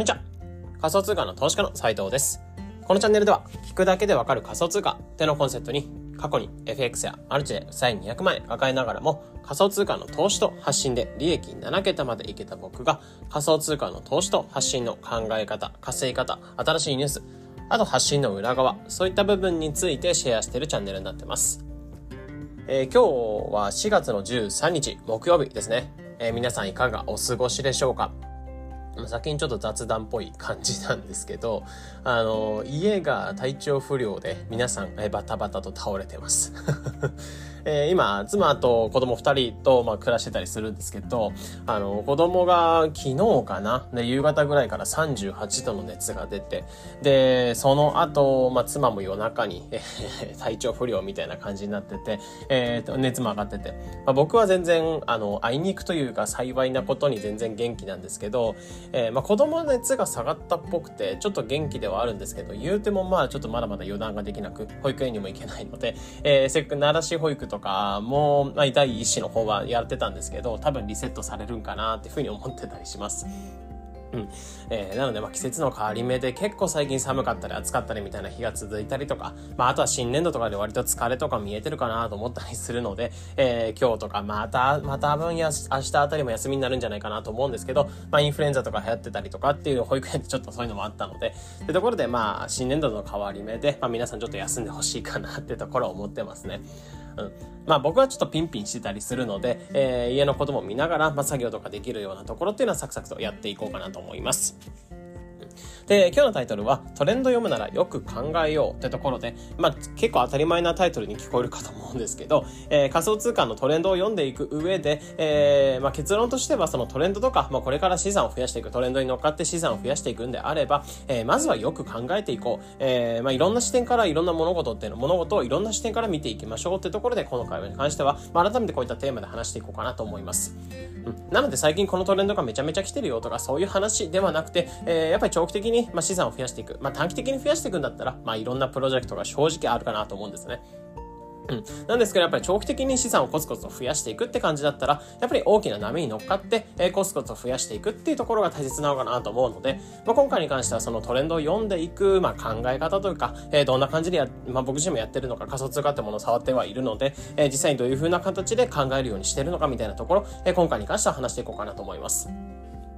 こんにちは。仮想通貨の投資家の斉藤です。このチャンネルでは、聞くだけでわかる仮想通貨ってのコンセプトに、過去に FX やマルチで債200万円抱えながらも、仮想通貨の投資と発信で利益7桁までいけた僕が、仮想通貨の投資と発信の考え方、稼ぎ方、新しいニュース、あと発信の裏側、そういった部分についてシェアしているチャンネルになってます。えー、今日は4月の13日木曜日ですね。えー、皆さんいかがお過ごしでしょうか？先にちょっと雑談っぽい感じなんですけど、あの、家が体調不良で皆さんバタバタと倒れてます。えー、今、妻と子供二人と、まあ、暮らしてたりするんですけど、あの、子供が昨日かな、で、夕方ぐらいから38度の熱が出て、で、その後、まあ、妻も夜中に、体調不良みたいな感じになってて、えー、熱も上がってて、まあ、僕は全然、あの、あいにくというか幸いなことに全然元気なんですけど、えー、まあ、子供の熱が下がったっぽくて、ちょっと元気ではあるんですけど、言うてもまあ、ちょっとまだまだ予断ができなく、保育園にも行けないので、えー、せっかく慣らし保育とかも、まあ、第一子の方はやってたんですけど、多分リセットされるんかなっていうふうに思ってたりします。うん。えー、なので、ま、季節の変わり目で結構最近寒かったり暑かったりみたいな日が続いたりとか、まあ、あとは新年度とかで割と疲れとか見えてるかなと思ったりするので、えー、今日とかまた、また分や明日あたりも休みになるんじゃないかなと思うんですけど、まあ、インフルエンザとか流行ってたりとかっていう保育園でちょっとそういうのもあったので、でところで、まあ、新年度の変わり目で、まあ、皆さんちょっと休んでほしいかなってところを思ってますね。うん。まあ僕はちょっとピンピンしてたりするので、えー、家のことも見ながら、まあ作業とかできるようなところっていうのはサクサクとやっていこうかなと思います。で、今日のタイトルは、トレンド読むならよく考えようってところで、まあ、結構当たり前なタイトルに聞こえるかと思うんですけど、えー、仮想通貨のトレンドを読んでいく上で、えー、まあ、結論としてはそのトレンドとか、まあ、これから資産を増やしていく、トレンドに乗っかって資産を増やしていくんであれば、えー、まずはよく考えていこう。えー、まあ、いろんな視点からいろんな物事っていうの、物事をいろんな視点から見ていきましょうってところで、この会話に関しては、まあ、改めてこういったテーマで話していこうかなと思います。うん。なので最近このトレンドがめちゃめちゃ来てるよとか、そういう話ではなくて、えー、やっぱり長期的に、まあ、資産を増やしていく。まあ、短期的に増やしていくんだったら、まあ、いろんなプロジェクトが正直あるかなと思うんですね。うん。なんですけど、やっぱり長期的に資産をコツコツと増やしていくって感じだったら、やっぱり大きな波に乗っかって、えー、コツコツと増やしていくっていうところが大切なのかなと思うので、まあ、今回に関してはそのトレンドを読んでいく、まあ、考え方というか、えー、どんな感じでや、まあ、僕自身もやってるのか、仮想通貨ってものを触ってはいるので、えー、実際にどういう風な形で考えるようにしてるのかみたいなところ、え、今回に関しては話していこうかなと思います。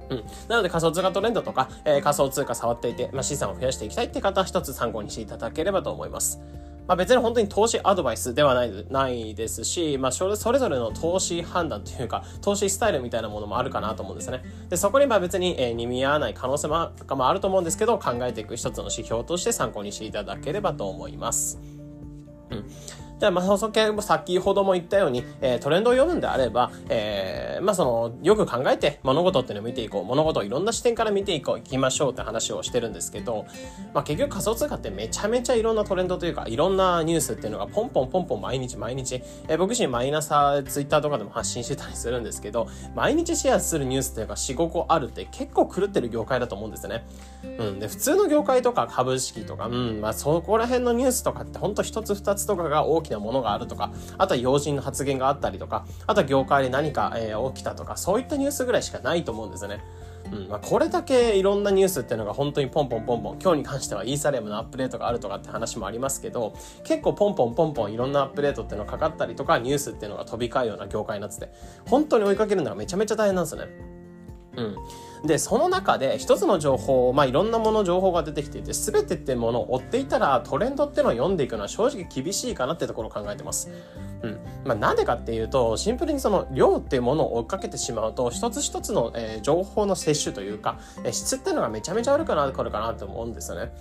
うん。なので仮想通貨トレンドとか、えー、仮想通貨触っていて、まあ、資産を増やしていきたいって方は一つ参考にしていただければと思います。まあ、別に本当に投資アドバイスではないないですし、まあ、それぞれの投資判断というか、投資スタイルみたいなものもあるかなと思うんですね。で、そこにまあ別に、えー、に見合わない可能性もあると思うんですけど、考えていく一つの指標として参考にしていただければと思います。うん。じゃあ、まあ、そも先ほども言ったように、えー、トレンドを読むんであれば、えー、まあ、その、よく考えて物事っていうのを見ていこう。物事をいろんな視点から見ていこう、行きましょうって話をしてるんですけど、まあ、結局仮想通貨ってめちゃめちゃいろんなトレンドというか、いろんなニュースっていうのがポンポンポンポン毎日毎日、えー、僕自身マイナスツイッターとかでも発信してたりするんですけど、毎日シェアするニュースっていうか4、5個あるって結構狂ってる業界だと思うんですよね。うん。で、普通の業界とか株式とか、うん、まあ、そこら辺のニュースとかってほんと一つ二つとかが大きなものがあるとか、あとは要人の発言があったりとか、あとは業界で何か、えー、起きたとか、そういったニュースぐらいしかないと思うんですよね。うんまあ、これだけいろんなニュースっていうのが本当にポンポンポンポン、今日に関してはイーサレムのアップデートがあるとかって話もありますけど、結構ポンポンポンポンいろんなアップデートっていうのがかかったりとか、ニュースっていうのが飛び交うような業界になってて、本当に追いかけるのがめちゃめちゃ大変なんですよね。うん。で、その中で一つの情報、まあいろんなもの情報が出てきていて、全てってものを追っていたらトレンドっていうのを読んでいくのは正直厳しいかなってところを考えてます。うん。まあなんでかっていうと、シンプルにその量っていうものを追っかけてしまうと、一つ一つの、えー、情報の摂取というか、えー、質っていうのがめちゃめちゃあるかな、これかなって思うんですよね。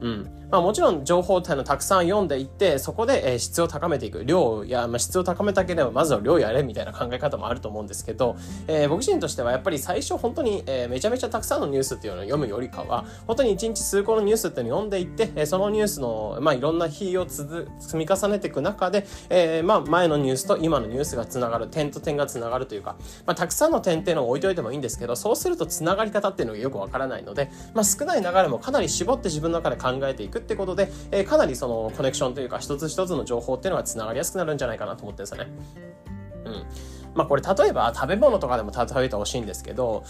うん。まあもちろん情報っていうのたくさん読んでいって、そこで、え質を高めていく。量や、まあ、質を高めたければまずは量やれみたいな考え方もあると思うんですけど、えー、僕自身としてはやっぱり最初本当に、えー、めちゃめちゃたくさんのニュースっていうのを読むよりかは、本当に一日数個のニュースっていうのを読んでいって、えー、そのニュースの、まあいろんな日を積み重ねていく中で、えー、まあ前のニュースと今のニュースがつながる、点と点がつながるというか、まあたくさんの点っていうのを置いといてもいいんですけど、そうするとつながり方っていうのがよくわからないので、まあ少ない流れもかなり絞って自分の中で考考えていくってことで、えー、かなりそのコネクションというか一つ一つの情報っていうのが繋がりやすくなるんじゃないかなと思ってるんですよね。うん。まあこれ例えば食べ物とかでも例えてほしいんですけど、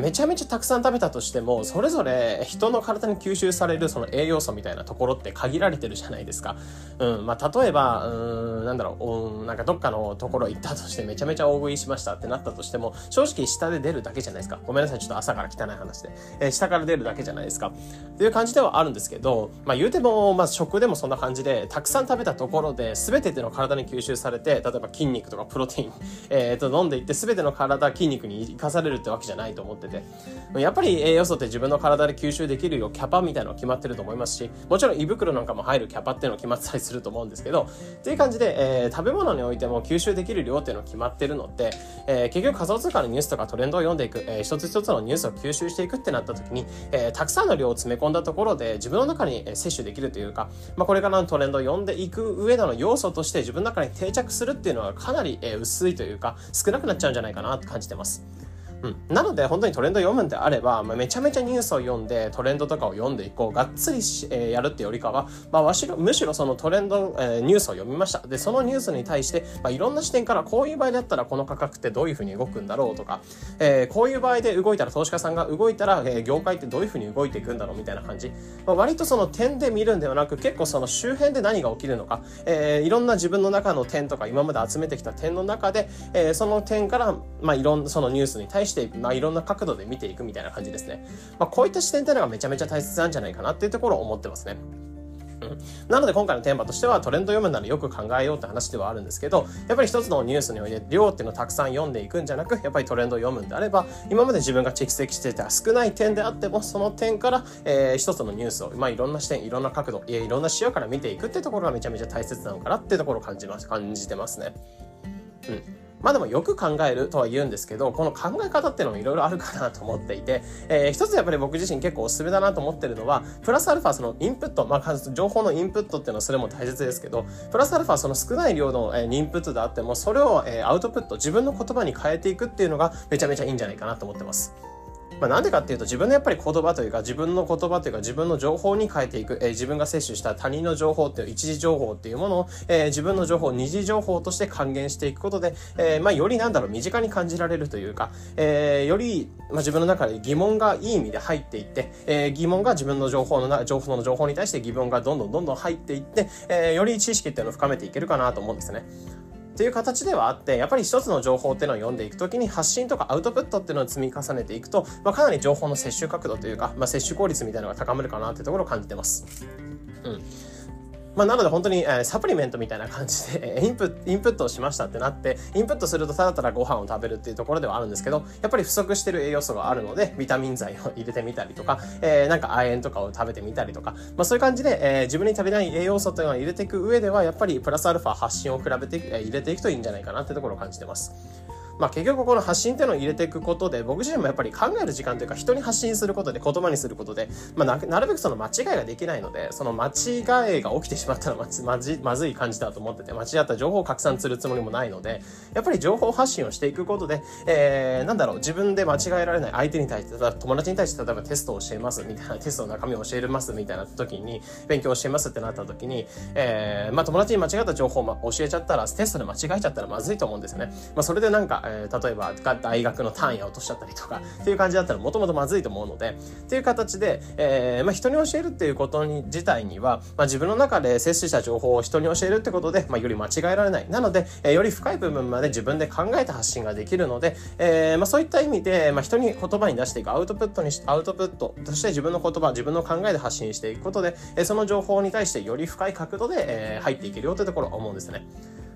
めちゃめちゃたくさん食べたとしても、それぞれ人の体に吸収されるその栄養素みたいなところって限られてるじゃないですか。うん、まあ例えば、うん、なんだろう、うん、なんかどっかのところ行ったとしてめちゃめちゃ大食いしましたってなったとしても、正直下で出るだけじゃないですか。ごめんなさい、ちょっと朝から汚い話で。えー、下から出るだけじゃないですか。っていう感じではあるんですけど、まあ言うても、まあ食でもそんな感じで、たくさん食べたところで全ての体に吸収されて、例えば筋肉とかプロテイン、えー、と飲んでいって全ての体、筋肉に生かされるってわけじゃないと思ってて、やっぱり栄養素って自分の体で吸収できるよキャパみたいなの決まってると思いますし、もちろん胃袋なんかも入るキャパっていうの決まってたりすると思うんですけど、っていう感じで、えー、食べ物においても吸収できる量っていうの決まってるので、えー、結局仮想通貨のニュースとかトレンドを読んでいく、えー、一つ一つのニュースを吸収していくってなった時に、えー、たくさんの量を詰め込んだところで自分の中に摂取できるというか、まあ、これからのトレンドを読んでいく上での要素として自分の中に定着するっていうのはかなり、え薄いというか少なくなっちゃうんじゃないかなと感じてます。うん、なので本当にトレンド読むんであれば、まあ、めちゃめちゃニュースを読んでトレンドとかを読んでいこうがっつりし、えー、やるってよりかは、まあ、わしむしろそのトレンド、えー、ニュースを読みました。でそのニュースに対して、まあ、いろんな視点からこういう場合だったらこの価格ってどういうふうに動くんだろうとか、えー、こういう場合で動いたら投資家さんが動いたら、えー、業界ってどういうふうに動いていくんだろうみたいな感じ、まあ、割とその点で見るんではなく結構その周辺で何が起きるのか、えー、いろんな自分の中の点とか今まで集めてきた点の中で、えー、その点から、まあ、いろんなそのニュースに対して、まあ、いろんな角度で見ていくみたいな感じですね。まあ、こういった視点っていうのがめちゃめちゃ大切なんじゃないかなっていうところを思ってますね。なので今回のテーマとしてはトレンド読むならよく考えようって話ではあるんですけどやっぱり一つのニュースにおいて量っていうのをたくさん読んでいくんじゃなくやっぱりトレンドを読むんであれば今まで自分が蓄積していた少ない点であってもその点から、えー、一つのニュースを、まあ、いろんな視点いろんな角度いろんな視野から見ていくっていうところがめちゃめちゃ大切なのかなっていうところを感じます感じてますね。うんまあでもよく考えるとは言うんですけど、この考え方っていうのもいろいろあるかなと思っていて、えー、一つやっぱり僕自身結構おすすめだなと思ってるのは、プラスアルファそのインプット、まあ情報のインプットっていうのはそれも大切ですけど、プラスアルファその少ない量の、えー、インプットであっても、それを、えー、アウトプット、自分の言葉に変えていくっていうのがめちゃめちゃいいんじゃないかなと思ってます。まあ、なんでかっていうと自分のやっぱり言葉というか自分の言葉というか自分の情報に変えていく、えー、自分が摂取した他人の情報っていう一時情報っていうものを、えー、自分の情報二次情報として還元していくことで、えー、まあよりなんだろう身近に感じられるというか、え、より、まあ、自分の中で疑問がいい意味で入っていって、え、疑問が自分の情報のな情報の情報に対して疑問がどんどんどんどん入っていって、え、より知識っていうのを深めていけるかなと思うんですね。っていう形ではあって、やっぱり一つの情報っていうのを読んでいくときに発信とかアウトプットっていうのを積み重ねていくと、まあ、かなり情報の摂取角度というか、まあ、摂取効率みたいなのが高まるかなっていうところを感じてます。うん。まあ、なので本当に、え、サプリメントみたいな感じで、インプインプットをしましたってなって、インプットするとただただご飯を食べるっていうところではあるんですけど、やっぱり不足してる栄養素があるので、ビタミン剤を入れてみたりとか、えー、なんか亜鉛とかを食べてみたりとか、まあそういう感じで、えー、自分に食べない栄養素というのを入れていく上では、やっぱりプラスアルファ発信を比べて、え、入れていくといいんじゃないかなってところを感じてます。まあ結局この発信っていうのを入れていくことで、僕自身もやっぱり考える時間というか人に発信することで言葉にすることで、まあなるべくその間違いができないので、その間違いが起きてしまったらままずまずい感じだと思ってて、間違った情報を拡散するつもりもないので、やっぱり情報発信をしていくことで、えー、なんだろう、自分で間違えられない相手に対して、友達に対して例えばテストを教えますみたいな、テストの中身を教えますみたいな時に、勉強教えますってなった時に、えー、まあ友達に間違った情報を教えちゃったら、テストで間違えちゃったらまずいと思うんですよね。まあそれでなんか、えー、例えば、か大学の単位を落としちゃったりとかっていう感じだったらもともとまずいと思うのでっていう形で、えーまあ、人に教えるっていうことに自体には、まあ、自分の中で摂取した情報を人に教えるってことで、まあ、より間違えられないなので、えー、より深い部分まで自分で考えた発信ができるので、えーまあ、そういった意味で、まあ、人に言葉に出していくアウトプットにしアウトプットとして自分の言葉自分の考えで発信していくことで、えー、その情報に対してより深い角度で、えー、入っていけるよというところを思うんですね。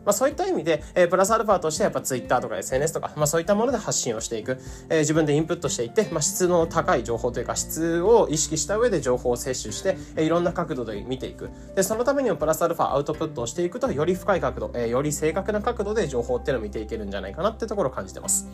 まあ、そういった意味で、えー、プラスアルファとしてやっぱ Twitter とか SNS とか、まあ、そういったもので発信をしていく、えー、自分でインプットしていって、まあ、質の高い情報というか質を意識した上で情報を摂取して、えー、いろんな角度で見ていくでそのためにもプラスアルファアウトプットをしていくとより深い角度、えー、より正確な角度で情報っていうのを見ていけるんじゃないかなってところを感じてます。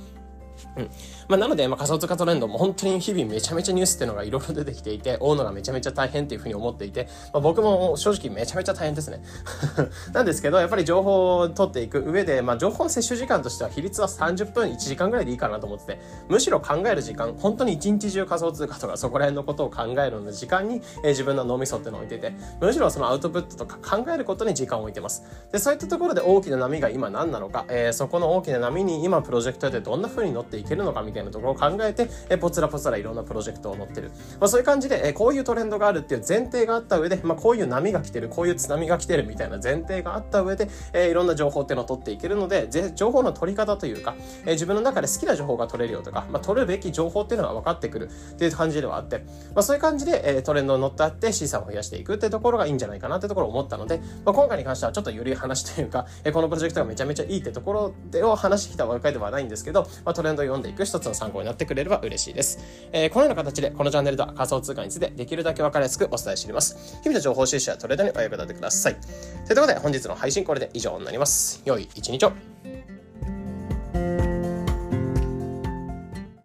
うん。まあ、なので、まあ、仮想通貨トレンドも本当に日々めちゃめちゃニュースっていうのがいろいろ出てきていて、追うのがめちゃめちゃ大変っていうふうに思っていて、まあ、僕も正直めちゃめちゃ大変ですね。なんですけど、やっぱり情報を取っていく上で、まあ、情報の摂取時間としては比率は30分、1時間ぐらいでいいかなと思ってて、むしろ考える時間、本当に一日中仮想通貨とかそこら辺のことを考えるの時間に、えー、自分の脳みそっていうのを置いてて、むしろそのアウトプットとか考えることに時間を置いてます。で、そういったところで大きな波が今何なのか、えー、そこの大きな波に今プロジェクトでどんな風に乗っていけるのかみたいなところを考えて、えポツラポツラいろんなプロジェクトを乗ってる。まあ、そういう感じで、えこういうトレンドがあるっていう前提があった上で、まあ、こういう波が来てる、こういう津波が来てるみたいな前提があった上で、えいろんな情報っていうのを取っていけるので、情報の取り方というか、え自分の中で好きな情報が取れるよとか、まあ、取るべき情報っていうのが分かってくるっていう感じではあって、まあ、そういう感じで、えトレンドに乗ってあって資産を増やしていくっていうところがいいんじゃないかなってところを思ったので、まあ、今回に関してはちょっと緩い話というか、えこのプロジェクトがめちゃめちゃいいってところでを話してきたわけではないんですけど、まあ、トレンドンドを読んでいく一つの参考になってくれれば嬉しいです。えー、このような形で、このチャンネルでは仮想通貨についてできるだけ分かりやすくお伝えしています。日々の情報収集やトレードにお役立てください。ということで、本日の配信これで以上になります。良い一日を。